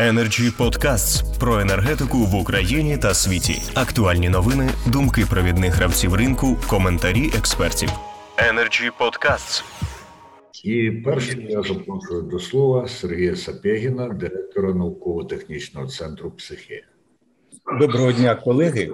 Energy Podcasts про енергетику в Україні та світі. Актуальні новини, думки провідних гравців ринку, коментарі експертів. Energy Podcasts. І першим я запрошую до слова Сергія Сапєгіна, директора науково-технічного центру «Психія». Доброго дня, колеги.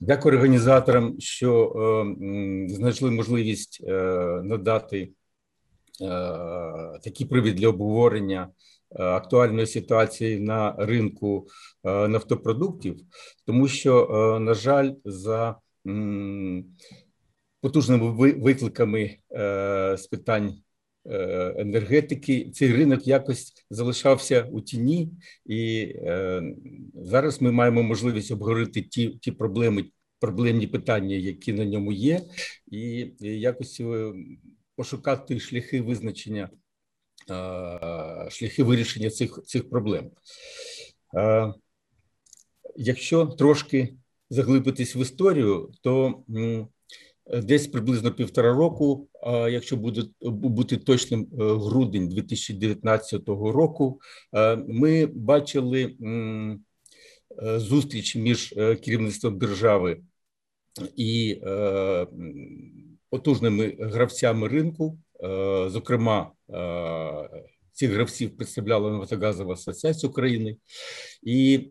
Дякую організаторам, що е, знайшли можливість е, надати е, такий привід для обговорення актуальної ситуації на ринку е, нафтопродуктів, тому що, е, на жаль, за потужними викликами е, з питань е, енергетики, цей ринок якось залишався у тіні, і е, зараз ми маємо можливість обговорити ті, ті проблеми, проблемні питання, які на ньому є, і, і якось е, пошукати шляхи визначення, е, шляхи вирішення цих, цих проблем. Е, Якщо трошки заглибитись в історію, то десь приблизно півтора року, якщо буде бути точним, е, грудень 2019 року, е, ми бачили е, зустріч між е, керівництвом держави і е, потужними гравцями ринку, е, зокрема. е, Цих гравців представляла Нафтогазова асоціація України, і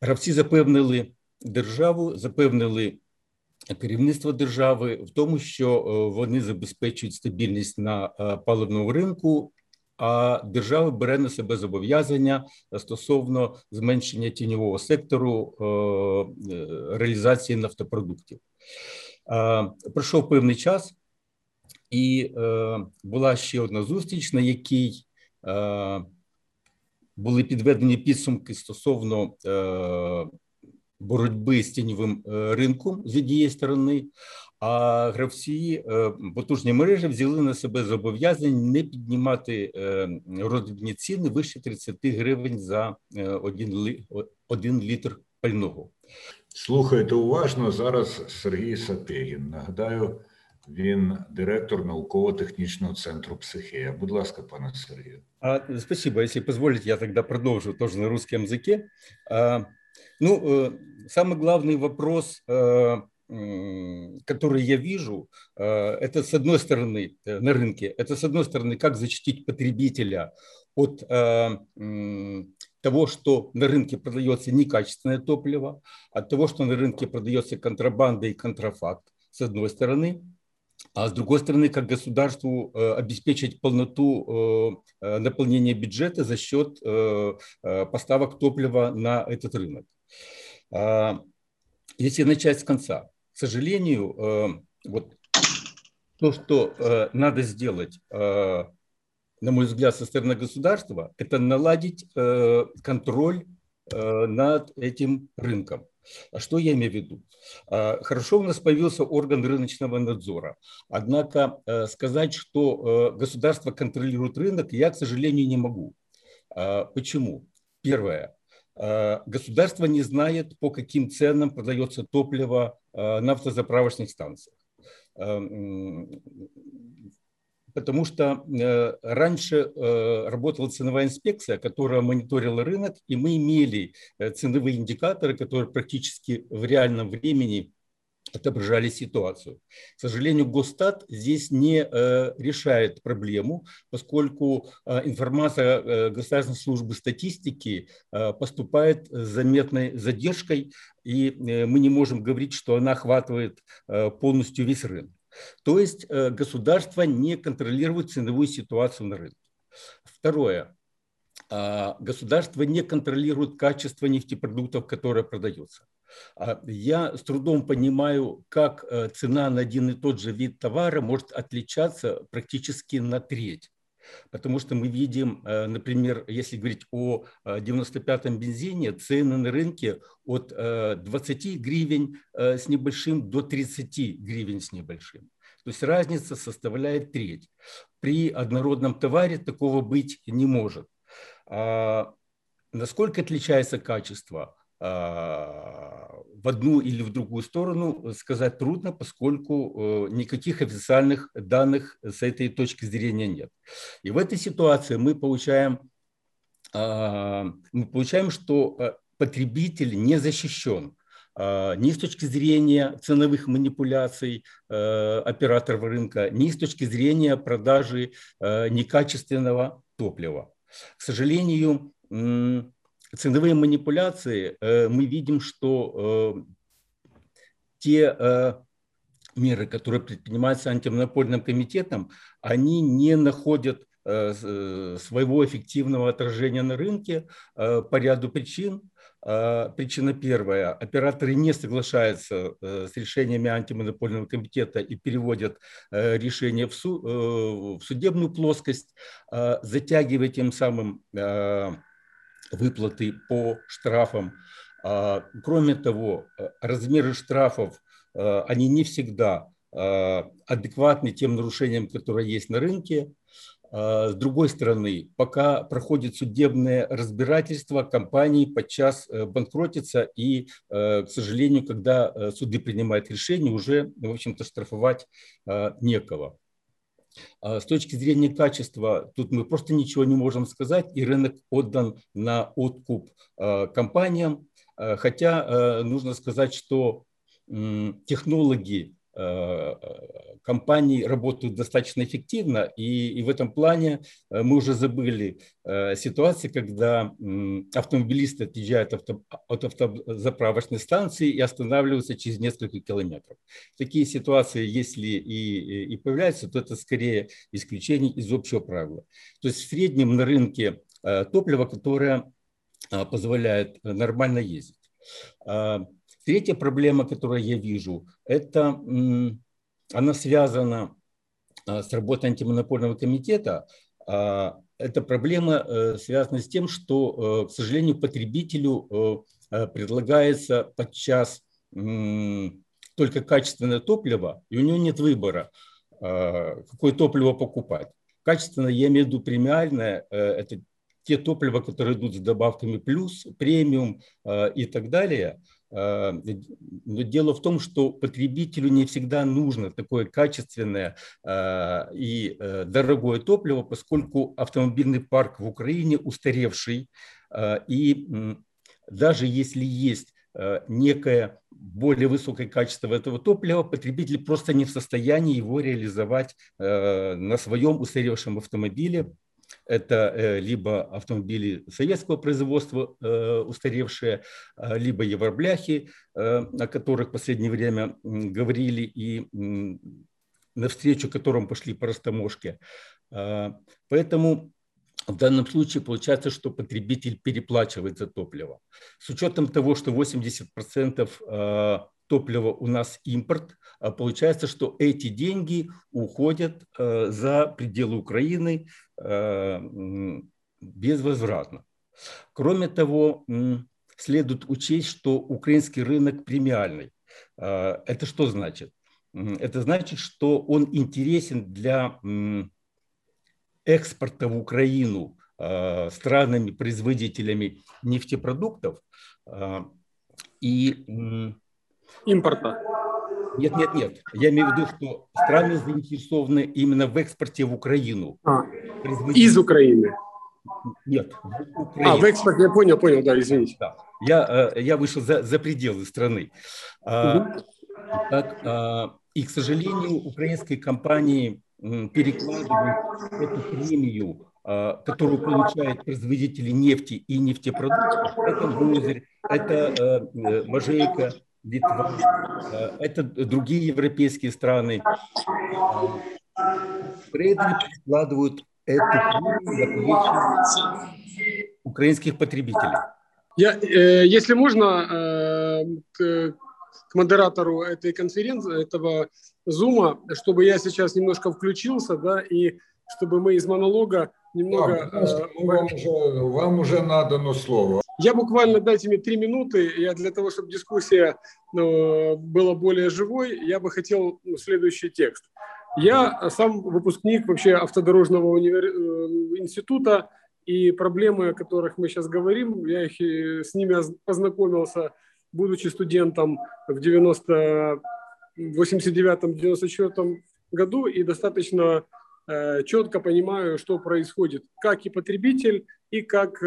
гравці запевнили державу, запевнили керівництво держави в тому, що е, вони забезпечують стабільність на е, паливному ринку. А держава бере на себе зобов'язання стосовно зменшення тіньового сектору е, е, реалізації нафтопродуктів. Е, Пройшов певний час, і е, була ще одна зустріч, на якій е, були підведені підсумки стосовно е, боротьби з тіньовим е, ринком з однієї сторони, а гравці е, потужні мережі взяли на себе зобов'язання не піднімати е, роздрібні ціни вище 30 гривень за один, один літр пального. Слухайте уважно зараз Сергій Сапєгін. Нагадаю, він директор науково-технічного центру «Психія». Будь ласка, пане Сергію. А, спасибо. Если позволите, я тогда продолжу тоже на русском языке. А, ну, э, самый главный вопрос, э, м, который я вижу, э, это с одной стороны э, на рынке, это с одной стороны, как защитить потребителя от э, м, того, что на рынке продается некачественное топливо, от того, что на рынке продается контрабанда и контрафакт, с одной стороны, а с другой стороны, как государству э, обеспечить полноту э, э, наполнения бюджета за счет поставок топлива на этот рынок. А, Если начать с конца, к сожалению, вот то, что надо сделать, на мой взгляд, со стороны государства, это наладить контроль над этим рынком. А что я имею в виду? А, Хорошо, у нас появился орган рыночного надзора. Однако э, сказать, что э, государство контролирует рынок, я, к сожалению, не могу. А, Почему? Первое. Государство не знает, по каким ценам продается топливо а, на автозаправочных станциях. Потому что э, раньше э, работала ценовая инспекция, которая мониторила рынок, и мы имели э, ценовые индикаторы, которые практически в реальном времени отображали ситуацию. К сожалению, Госстат здесь не э, решает проблему, поскольку э, информация э, Государственной службы статистики э, поступает с заметной задержкой, и э, мы не можем говорить, что она охватывает э, полностью весь рынок. То есть э, государство не контролирует ценовую ситуацию на рынке. Второе. А, Государство не контролирует качество нефтепродуктов, которые продаются. А Я с трудом понимаю, как э, цена на один и тот же вид товара может отличаться практически на треть. Потому что мы видим, э, например, если говорить о э, 95-м бензине, цены на рынке от э, 20 гривен э, с небольшим до 30 гривен с небольшим. То есть разница составляет треть. При однородном товаре такого быть не может. А насколько отличается качество? А, в одну или в другую сторону сказать трудно, поскольку э, никаких официальных данных с этой точки зрения нет. И в этой ситуации мы получаем мы получаем, что потребитель не защищен ни с точки зрения ценовых манипуляций операторов рынка, ни с точки зрения продажи некачественного топлива. К сожалению, ценовые манипуляции, мы видим, что те меры, которые предпринимаются антимонопольным комитетом, они не находят э, э, своего эффективного отражения на рынке э, по ряду причин. Причина первая. Операторы не соглашаются с решениями антимонопольного комитета и переводят решение в, су, в судебную плоскость, затягивая тем самым выплаты по штрафам. Кроме того, размеры штрафов Э, они не всегда э, адекватны тем нарушениям, которые есть на рынке. Э, с другой стороны, пока проходит судебное разбирательство, компании подчас банкротятся, и, к сожалению, когда суды принимают решение, уже, в общем-то, штрафовать некого. С точки зрения качества, тут мы просто ничего не можем сказать, и рынок отдан на откуп компаниям, хотя нужно сказать, что технологии э, компаний работают достаточно эффективно, и, и в этом плане э, мы уже забыли э, ситуации, когда автомобилисты отъезжают авто, от автозаправочной станции и останавливаются через несколько километров. Такие ситуации, если и, и появляются, то это скорее исключение из общего правила. То есть в среднем на рынке топливо, которое позволяет нормально ездить. Третья проблема, которую я вижу, это она связана а, с работой антимонопольного комитета. А, эта проблема э, связана с тем, что, э, к сожалению, потребителю э, предлагается подчас только качественное топливо, и у него нет выбора, а, какое топливо покупать. Качественное, я имею в виду премиальное, это те топлива, которые идут с добавками плюс, премиум и так далее – но дело в том, что потребителю не всегда нужно такое качественное э, и э, дорогое топливо, поскольку автомобильный парк в Украине устаревший, и даже если есть некое более высокое качество этого топлива, потребитель просто не в состоянии его реализовать на своем устаревшем автомобиле, это э, либо автомобили советского производства э, устаревшие, э, либо евробляхи, о которых в последнее время говорили и навстречу которым пошли по растаможке. Поэтому в данном случае получается, что потребитель переплачивает за топливо. С учетом того, что 80% топлива у нас импорт, получается, что эти деньги уходят за пределы Украины Э, безвозвратно. Кроме того, следует учесть, что украинский рынок премиальный. Э, это что значит? Это значит, что он интересен для экспорта в Украину э, странами-производителями нефтепродуктов и импорта. Нет, нет, нет. Я имею в виду, что страны заинтересованы именно в экспорте в Украину. А, из Украины? Нет, в Украину. А, в экспорте, я понял, понял, да, извините. Да. Я, э, я вышел за, за пределы страны. Угу. Так, и, к сожалению, украинские компании перекладывают эту премию, которую получают производители нефти и нефтепродуктов. Это Гозерь, это э, э, Мажейка, Литва, э, это другие европейские страны. Трейдеры прикладывают эту на украинских потребителей. Я, э, если можно, э, к, к модератору этой конференции, этого зума, чтобы я сейчас немножко включился, да, и чтобы мы из монолога немного... А, э, вам, уже, вам уже надано слово. Я буквально, дайте мне три минуты, я для того, чтобы дискуссия ну, была более живой, я бы хотел ну, следующий текст. Я сам выпускник вообще автодорожного универ... Э, института, и проблемы, о которых мы сейчас говорим, я их с ними познакомился, будучи студентом в 90 89-94 году, и достаточно четко понимаю, что происходит, как и потребитель, и как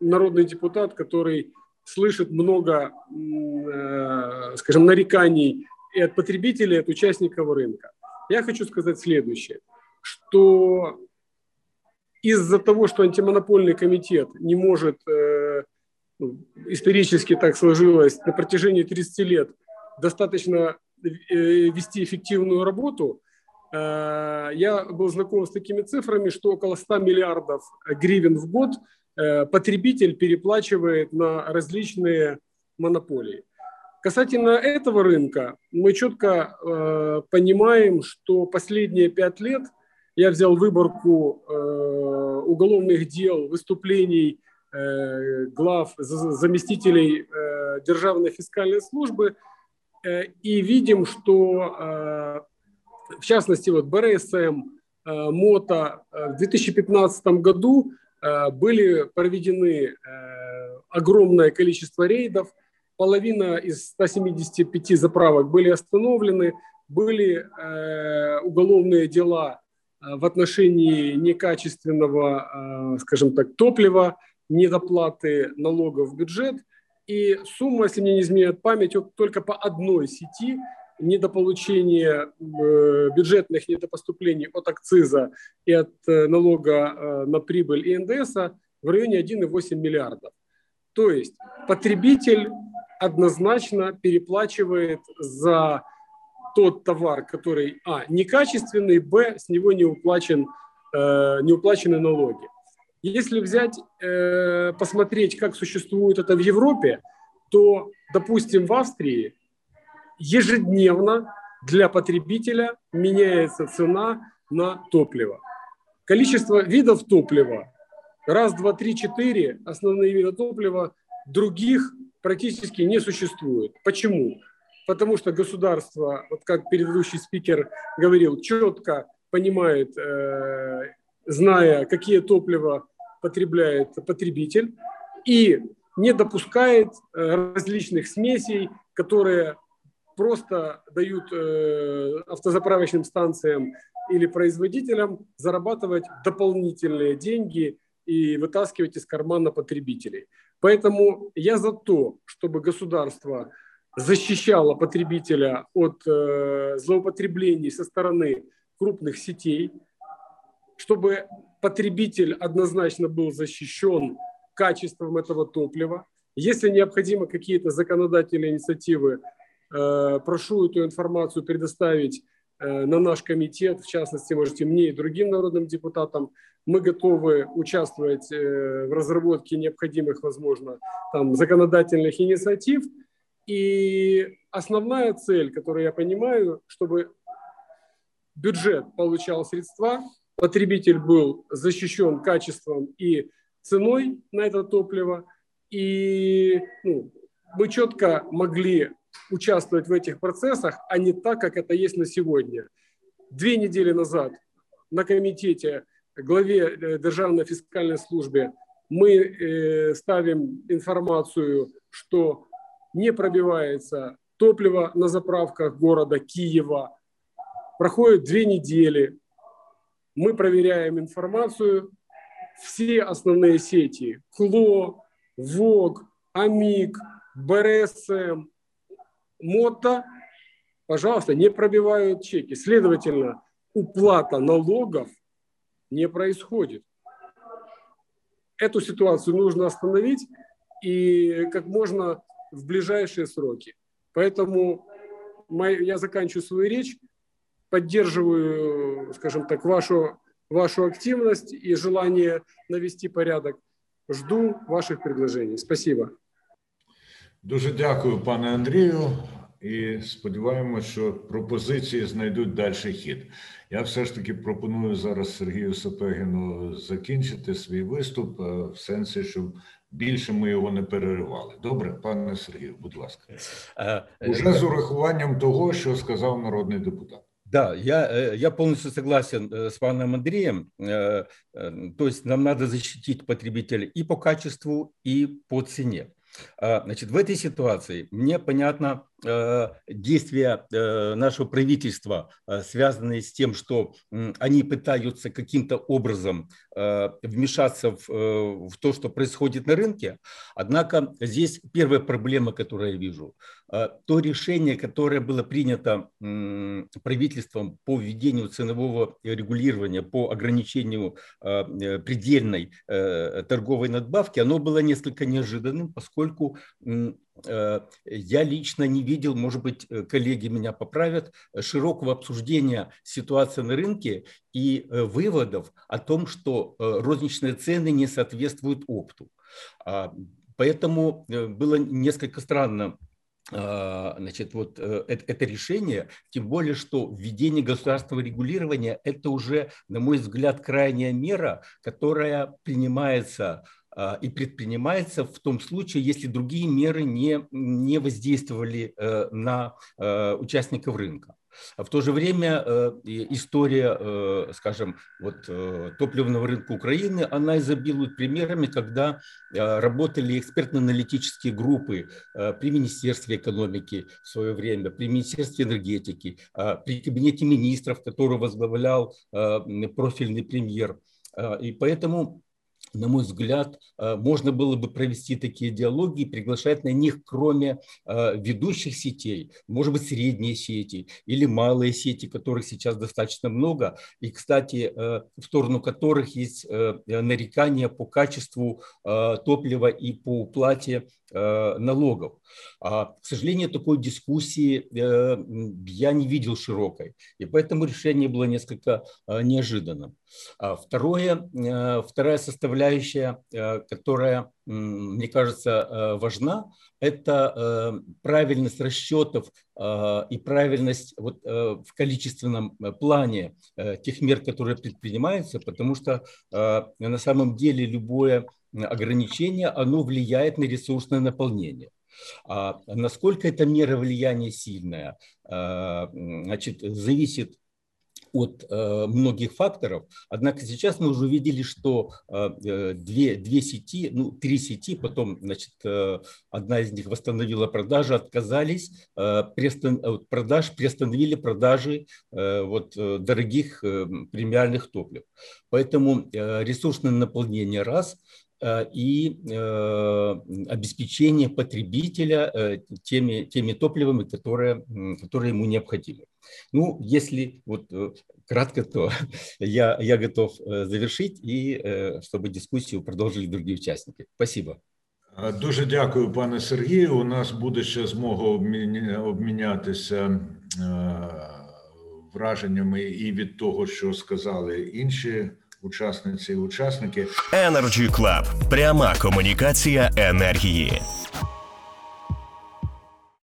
народный депутат, который слышит много, скажем, нареканий и от потребителей, и от участников рынка. Я хочу сказать следующее, что из-за того, что антимонопольный комитет не может, э, ну, исторически так сложилось, на протяжении 30 лет достаточно э, вести эффективную работу, э, я был знаком с такими цифрами, что около 100 миллиардов гривен в год потребитель переплачивает на различные монополии. Касательно этого рынка, мы четко э, понимаем, что последние пять лет я взял выборку э, уголовных дел, выступлений э, глав, заместителей э, Державной фискальной службы, э, и видим, что э, в частности вот БРСМ, э, МОТО э, в 2015 году э, были проведены э, огромное количество рейдов – половина из 175 заправок были остановлены, были э, уголовные дела э, в отношении некачественного, э, скажем так, топлива, недоплаты налогов в бюджет. И сумма, если мне не изменяет память, только по одной сети недополучение э, бюджетных недопоступлений от акциза и от э, налога на прибыль и НДС в районе 1,8 миллиардов. То есть потребитель однозначно переплачивает за тот товар, который, а, некачественный, б, с него не, уплачен, э, не уплачены налоги. Если взять, э, посмотреть, как существует это в Европе, то, допустим, в Австрии ежедневно для потребителя меняется цена на топливо. Количество видов топлива, раз, два, три, четыре основные виды топлива, других практически не существует. Почему? Потому что государство, вот как предыдущий спикер говорил, четко понимает, э, зная, какие топлива потребляет потребитель, и не допускает э, различных смесей, которые просто дают э, автозаправочным станциям или производителям зарабатывать дополнительные деньги и вытаскивать из кармана потребителей. Поэтому я за то, чтобы государство защищало потребителя от э, злоупотреблений со стороны крупных сетей, чтобы потребитель однозначно был защищен качеством этого топлива. Если необходимы какие-то законодательные инициативы, прошу эту информацию предоставить э, на наш комитет, в частности, можете мне и другим народным депутатам, мы готовы участвовать э, в разработке необходимых, возможно, там, законодательных инициатив. И основная цель, которую я понимаю, чтобы бюджет получал средства, потребитель был защищен качеством и ценой на это топливо, и ну, мы четко могли участвовать в этих процессах, а не так, как это есть на сегодня. Две недели назад на комитете главе э, Державной фискальной службы мы э, ставим информацию, что не пробивается топливо на заправках города Киева. Проходит две недели. Мы проверяем информацию. Все основные сети – КЛО, ВОГ, АМИК, БРСМ, МОТО, пожалуйста, не пробивают чеки. Следовательно, уплата налогов не происходит. Эту ситуацию нужно остановить и как можно в ближайшие сроки. Поэтому я заканчиваю свою речь, поддерживаю, скажем так, вашу, вашу активность и желание навести порядок. Жду ваших предложений. Спасибо. Дуже дякую, пане Андрію. І сподіваємося, що пропозиції знайдуть далі хід. Я все ж таки пропоную зараз Сергію Сапегіну закінчити свій виступ е, в сенсі, щоб більше ми його не переривали. Добре, пане Сергію, будь ласка, е, е, уже з урахуванням того, що сказав народний депутат. Да, я, я полностью согласен с паном Андреем. То есть нам надо защитить потребителя и по качеству, и по цене. Значит, в этой ситуации мне понятно действия нашего правительства, связанные с тем, что они пытаются каким-то образом вмешаться в, в то, что происходит на рынке. Однако здесь первая проблема, которую я вижу, то решение, которое было принято правительством по введению ценового регулирования, по ограничению предельной торговой надбавки, оно было несколько неожиданным, поскольку Э, я лично не видел, может быть, э, коллеги меня поправят, широкого обсуждения ситуации на рынке и э, выводов о том, что розничные цены не соответствуют опту. А, поэтому было несколько странно а, значит, вот это решение, тем более, что введение государственного регулирования – это уже, на мой взгляд, крайняя мера, которая принимается и предпринимается в том случае, если другие меры не, не воздействовали э, на э, участников рынка. В то же время э, история, скажем, вот топливного рынка Украины, она изобилует примерами, когда работали экспертно-аналитические группы при Министерстве экономики в свое время, при Министерстве энергетики, при Кабинете министров, который возглавлял профильный премьер. И поэтому на мой взгляд, э, можно было бы провести такие диалоги и приглашать на них, кроме э, ведущих сетей, может быть, средние сети или малые сети, которых сейчас достаточно много, и, кстати, э, в сторону которых есть нарекания по качеству топлива и по уплате налогов. А, к сожалению, такой дискуссии я не видел широкой, и поэтому решение было несколько неожиданным. А второе, вторая составляющая э, которая, мне кажется, э, важна, это э, правильность расчетов и правильность вот в количественном плане тех мер, которые предпринимаются, потому что на самом деле любое ограничение, оно влияет на ресурсное наполнение. А насколько эта мера влияния сильная, значит, зависит от э, многих факторов. Однако сейчас мы уже увидели, что э, э, две, две сети, ну, три сети, потом, значит, э, одна из них восстановила продажи, отказались э, приостан, от продаж, приостановили продажи э, вот, э, дорогих э, премиальных топлив. Поэтому э, ресурсное наполнение раз, Э, и э, обеспечение потребителя э, теми, теми топливами, которые, которые ему необходимы. Ну, если вот кратко, то я, я готов завершить і щоб дискусію продовжили другі учасники. Спасибо. Дуже дякую, пане Сергію. У нас буде ще змога обмінятися враженнями і від того, що сказали інші учасниці і учасники. Energy Club. пряма комунікація енергії.